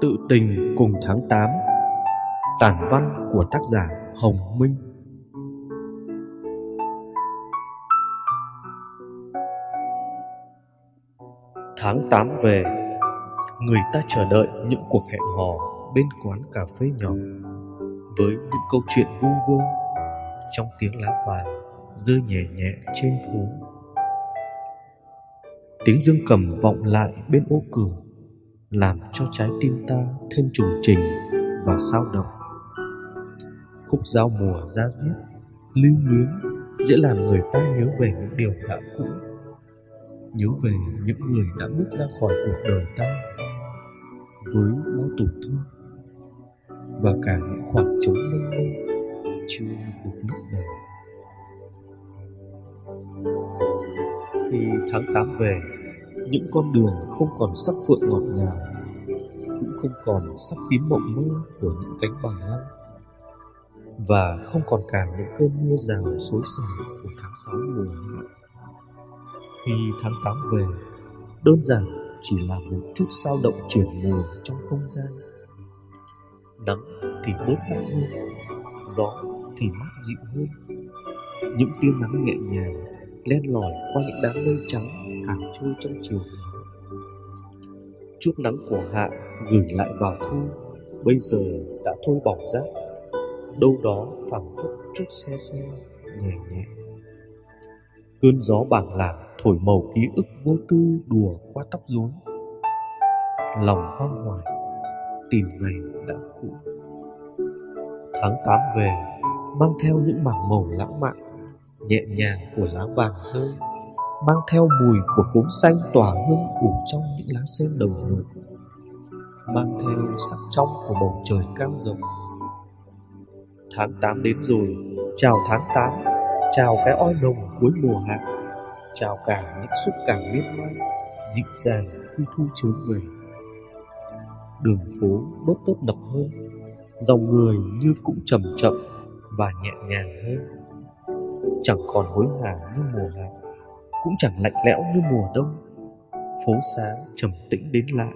Tự Tình cùng tháng 8 Tản văn của tác giả Hồng Minh. Tháng 8 về, Người ta chờ đợi những cuộc hẹn hò bên quán cà phê nhỏ Với những câu chuyện vu vơ Trong tiếng lá vàng rơi nhẹ nhẹ trên phố. Tiếng dương cầm vọng lại bên ô cửa làm cho trái tim ta thêm trùng trình và sao động. Khúc giao mùa ra diết, lưu luyến dễ làm người ta nhớ về những điều đã cũ, nhớ về những người đã bước ra khỏi cuộc đời ta với bao tổn thương và cả những khoảng trống mênh mông chưa được lấp đầy khi tháng 8 về những con đường không còn sắc phượng ngọt ngào, cũng không còn sắc tím mộng mơ của những cánh bằng lăng, và không còn cả những cơn mưa rào xối xả của tháng sáu mùa hạ. Khi tháng tám về, đơn giản chỉ là một chút sao động chuyển mùa trong không gian. Nắng thì bớt gắt hơn gió thì mát dịu hơn. Những tia nắng nhẹ nhàng len lỏi qua những đám mây trắng thả trôi trong chiều nắng chút nắng của hạ gửi lại vào thu bây giờ đã thôi bỏng rác. Đâu đó phảng phất chút xe xe, nhẹ nhẹ. Cơn gió bảng lạc thổi màu ký ức vô tư đùa qua tóc rối. Lòng hoang hoài, tìm ngày đã cũ. Tháng tám về, mang theo những mảng màu lãng mạn nhẹ nhàng của lá vàng rơi, mang theo mùi của cốm xanh tỏa hương ủ trong những lá sen đầu nụ, mang theo sắc trong của bầu trời cao rộng. Tháng 8 đến rồi, chào tháng 8 chào cái oi nồng cuối mùa hạ, chào cả những xúc cảm miên man dịu dàng khi thu chớm về. Đường phố bớt tấp nập hơn, dòng người như cũng chậm chậm và nhẹ nhàng hơn chẳng còn hối hả như mùa hạ, cũng chẳng lạnh lẽo như mùa đông. Phố xá trầm tĩnh đến lạ.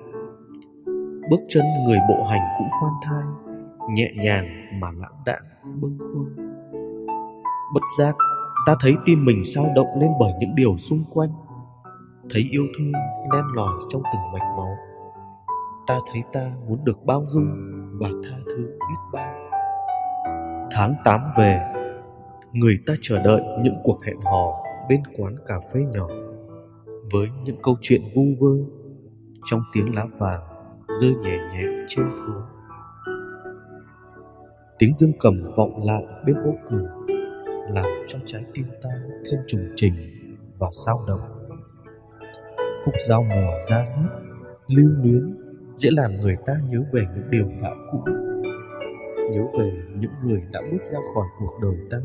Bước chân người bộ hành cũng khoan thai, nhẹ nhàng mà lãng đãng, bâng khuâng. Bất giác, ta thấy tim mình sao động lên bởi những điều xung quanh. Thấy yêu thương len lỏi trong từng mạch máu. Ta thấy ta muốn được bao dung và tha thứ biết bao. Tháng 8 về người ta chờ đợi những cuộc hẹn hò bên quán cà phê nhỏ. Với những câu chuyện vu vơ trong tiếng lá vàng rơi nhẹ nhẹ trên phố. Tiếng dương cầm vọng lại bên ô cửa, làm cho trái tim ta thêm trùng trình và sao động. Khúc giao mùa ra rít, lưu luyến dễ làm người ta nhớ về những điều đã cũ, nhớ về những người đã bước ra khỏi cuộc đời ta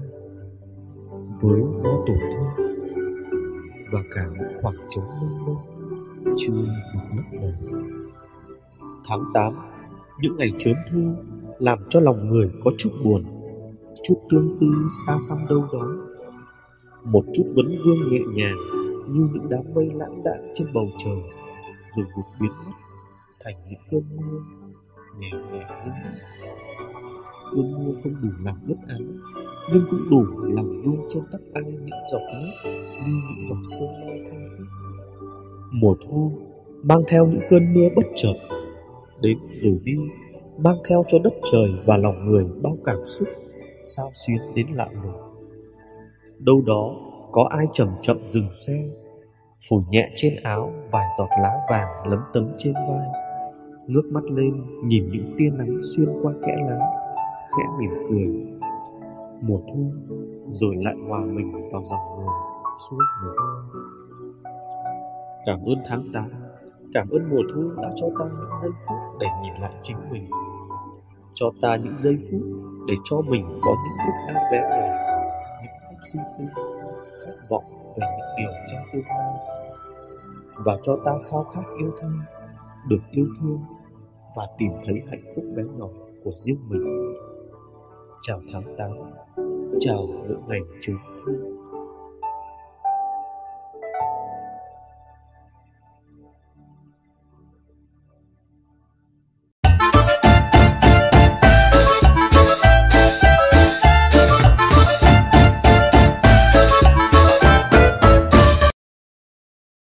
với bao tổn thương và cả một khoảng trống mênh mông chưa được lấp đầy tháng 8 những ngày chớm thu làm cho lòng người có chút buồn, chút tương tư xa xăm đâu đó. Một chút vấn vương nhẹ nhàng như những đám mây lãng đạn trên bầu trời, rồi vụt biến mất thành những cơn mưa nhẹ nhẹ dưới cơn mưa không đủ làm bất an, nhưng cũng đủ làm vương trên tóc ai những giọt nước như những giọt sương mai thanh khiết. Mùa thu mang theo những cơn mưa bất chợt, đến rồi đi, mang theo cho đất trời và lòng người bao cảm xúc, sao xuyến đến lạ lùng. Đâu đó, có ai chậm chậm dừng xe, phủ nhẹ trên áo vài giọt lá vàng lấm tấm trên vai, ngước mắt lên nhìn những tia nắng xuyên qua kẽ lá khẽ mỉm cười. Mùa thu rồi lại hòa mình vào dòng người suốt mùa cảm ơn tháng 8 cảm ơn mùa thu đã cho ta những giây phút để nhìn lại chính mình. Cho ta những giây phút để cho mình có những lúc đang bé nhỏ, những phút suy tư, khát vọng về những điều trong tương lai. Và cho ta khao khát yêu thương, được yêu thương và tìm thấy hạnh phúc bé nhỏ của riêng mình chào tháng 8, chào những ngày trung thu.